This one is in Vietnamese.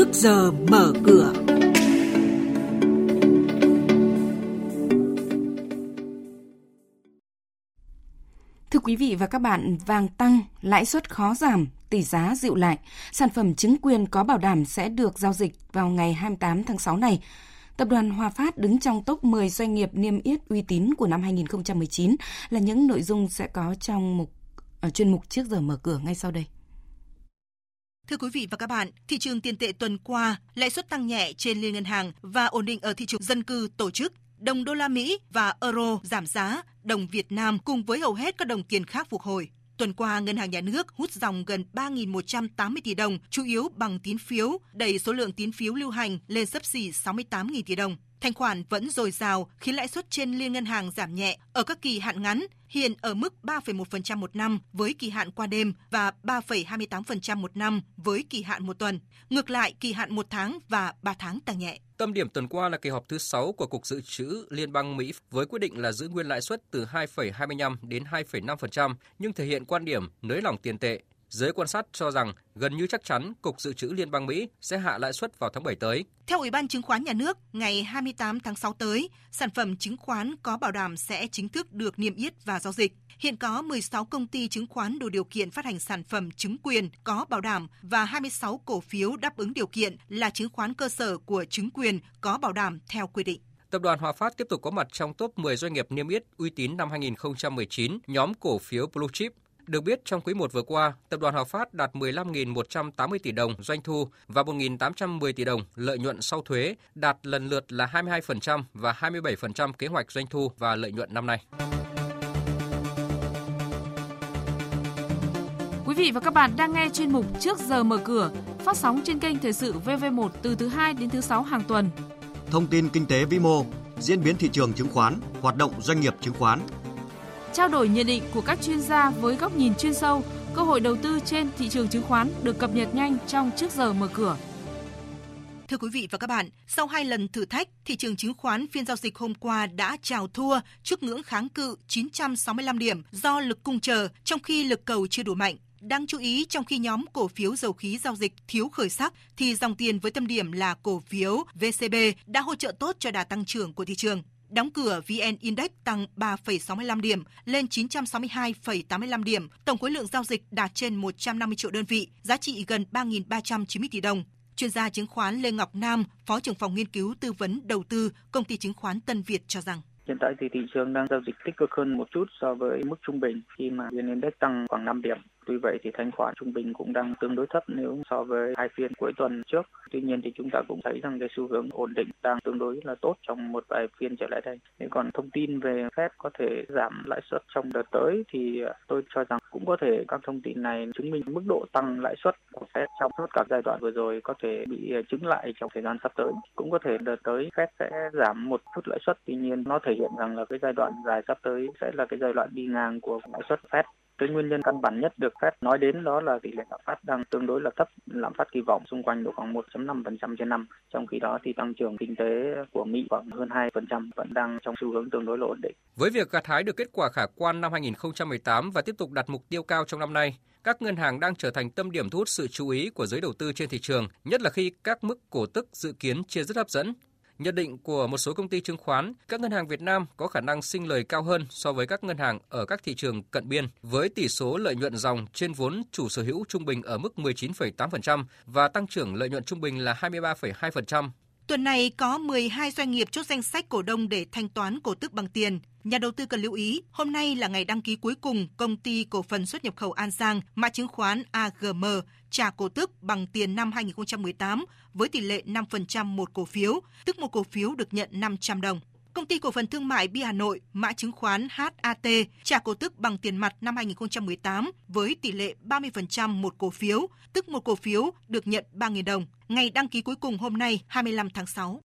trước giờ mở cửa. Thưa quý vị và các bạn, vàng tăng, lãi suất khó giảm, tỷ giá dịu lại, sản phẩm chứng quyền có bảo đảm sẽ được giao dịch vào ngày 28 tháng 6 này. Tập đoàn Hòa Phát đứng trong top 10 doanh nghiệp niêm yết uy tín của năm 2019 là những nội dung sẽ có trong mục ở chuyên mục trước giờ mở cửa ngay sau đây. Thưa quý vị và các bạn, thị trường tiền tệ tuần qua lãi suất tăng nhẹ trên liên ngân hàng và ổn định ở thị trường dân cư tổ chức. Đồng đô la Mỹ và euro giảm giá, đồng Việt Nam cùng với hầu hết các đồng tiền khác phục hồi. Tuần qua, Ngân hàng Nhà nước hút dòng gần 3.180 tỷ đồng, chủ yếu bằng tín phiếu, đẩy số lượng tín phiếu lưu hành lên sấp xỉ 68.000 tỷ đồng. Thanh khoản vẫn dồi dào khiến lãi suất trên liên ngân hàng giảm nhẹ ở các kỳ hạn ngắn, hiện ở mức 3,1% một năm với kỳ hạn qua đêm và 3,28% một năm với kỳ hạn một tuần. Ngược lại, kỳ hạn một tháng và 3 tháng tăng nhẹ. Tâm điểm tuần qua là kỳ họp thứ 6 của Cục Dự trữ Liên bang Mỹ với quyết định là giữ nguyên lãi suất từ 2,25 đến 2,5%, nhưng thể hiện quan điểm nới lỏng tiền tệ Giới quan sát cho rằng gần như chắc chắn Cục Dự trữ Liên bang Mỹ sẽ hạ lãi suất vào tháng 7 tới. Theo Ủy ban Chứng khoán Nhà nước, ngày 28 tháng 6 tới, sản phẩm chứng khoán có bảo đảm sẽ chính thức được niêm yết và giao dịch. Hiện có 16 công ty chứng khoán đủ điều kiện phát hành sản phẩm chứng quyền có bảo đảm và 26 cổ phiếu đáp ứng điều kiện là chứng khoán cơ sở của chứng quyền có bảo đảm theo quy định. Tập đoàn Hòa Phát tiếp tục có mặt trong top 10 doanh nghiệp niêm yết uy tín năm 2019, nhóm cổ phiếu Blue Chip được biết, trong quý 1 vừa qua, Tập đoàn Hòa Phát đạt 15.180 tỷ đồng doanh thu và 1.810 tỷ đồng lợi nhuận sau thuế, đạt lần lượt là 22% và 27% kế hoạch doanh thu và lợi nhuận năm nay. Quý vị và các bạn đang nghe chuyên mục Trước giờ mở cửa, phát sóng trên kênh Thời sự VV1 từ thứ 2 đến thứ 6 hàng tuần. Thông tin kinh tế vĩ mô, diễn biến thị trường chứng khoán, hoạt động doanh nghiệp chứng khoán, trao đổi nhận định của các chuyên gia với góc nhìn chuyên sâu, cơ hội đầu tư trên thị trường chứng khoán được cập nhật nhanh trong trước giờ mở cửa. Thưa quý vị và các bạn, sau hai lần thử thách, thị trường chứng khoán phiên giao dịch hôm qua đã chào thua trước ngưỡng kháng cự 965 điểm do lực cung chờ, trong khi lực cầu chưa đủ mạnh. Đáng chú ý, trong khi nhóm cổ phiếu dầu khí giao dịch thiếu khởi sắc, thì dòng tiền với tâm điểm là cổ phiếu VCB đã hỗ trợ tốt cho đà tăng trưởng của thị trường. Đóng cửa VN Index tăng 3,65 điểm lên 962,85 điểm, tổng khối lượng giao dịch đạt trên 150 triệu đơn vị, giá trị gần 3.390 tỷ đồng. Chuyên gia chứng khoán Lê Ngọc Nam, Phó trưởng phòng nghiên cứu tư vấn đầu tư, công ty chứng khoán Tân Việt cho rằng Hiện tại thì thị trường đang giao dịch tích cực hơn một chút so với mức trung bình khi mà VN Index tăng khoảng 5 điểm. Tuy vậy thì thanh khoản trung bình cũng đang tương đối thấp nếu so với hai phiên cuối tuần trước. Tuy nhiên thì chúng ta cũng thấy rằng cái xu hướng ổn định đang tương đối là tốt trong một vài phiên trở lại đây. Thế còn thông tin về Fed có thể giảm lãi suất trong đợt tới thì à, tôi cho rằng cũng có thể các thông tin này chứng minh mức độ tăng lãi suất của Fed trong suốt cả giai đoạn vừa rồi có thể bị à, chứng lại trong thời gian sắp tới. Cũng có thể đợt tới Fed sẽ giảm một chút lãi suất. Tuy nhiên nó thể hiện rằng là cái giai đoạn dài sắp tới sẽ là cái giai đoạn đi ngang của lãi suất Fed cái nguyên nhân căn bản nhất được phép nói đến đó là tỷ lệ lạm phát đang tương đối là thấp, lạm phát kỳ vọng xung quanh độ khoảng 1.5% trên năm. Trong khi đó thì tăng trưởng kinh tế của Mỹ khoảng hơn 2% vẫn đang trong xu hướng tương đối là ổn định. Với việc gặt hái được kết quả khả quan năm 2018 và tiếp tục đặt mục tiêu cao trong năm nay, các ngân hàng đang trở thành tâm điểm thu hút sự chú ý của giới đầu tư trên thị trường, nhất là khi các mức cổ tức dự kiến chia rất hấp dẫn. Nhận định của một số công ty chứng khoán, các ngân hàng Việt Nam có khả năng sinh lời cao hơn so với các ngân hàng ở các thị trường cận biên, với tỷ số lợi nhuận dòng trên vốn chủ sở hữu trung bình ở mức 19,8% và tăng trưởng lợi nhuận trung bình là 23,2%. Tuần này có 12 doanh nghiệp chốt danh sách cổ đông để thanh toán cổ tức bằng tiền. Nhà đầu tư cần lưu ý, hôm nay là ngày đăng ký cuối cùng công ty cổ phần xuất nhập khẩu An Giang, mã chứng khoán AGM, trả cổ tức bằng tiền năm 2018 với tỷ lệ 5% một cổ phiếu, tức một cổ phiếu được nhận 500 đồng. Công ty cổ phần thương mại Bi Hà Nội, mã chứng khoán HAT, trả cổ tức bằng tiền mặt năm 2018 với tỷ lệ 30% một cổ phiếu, tức một cổ phiếu được nhận 3.000 đồng. Ngày đăng ký cuối cùng hôm nay 25 tháng 6.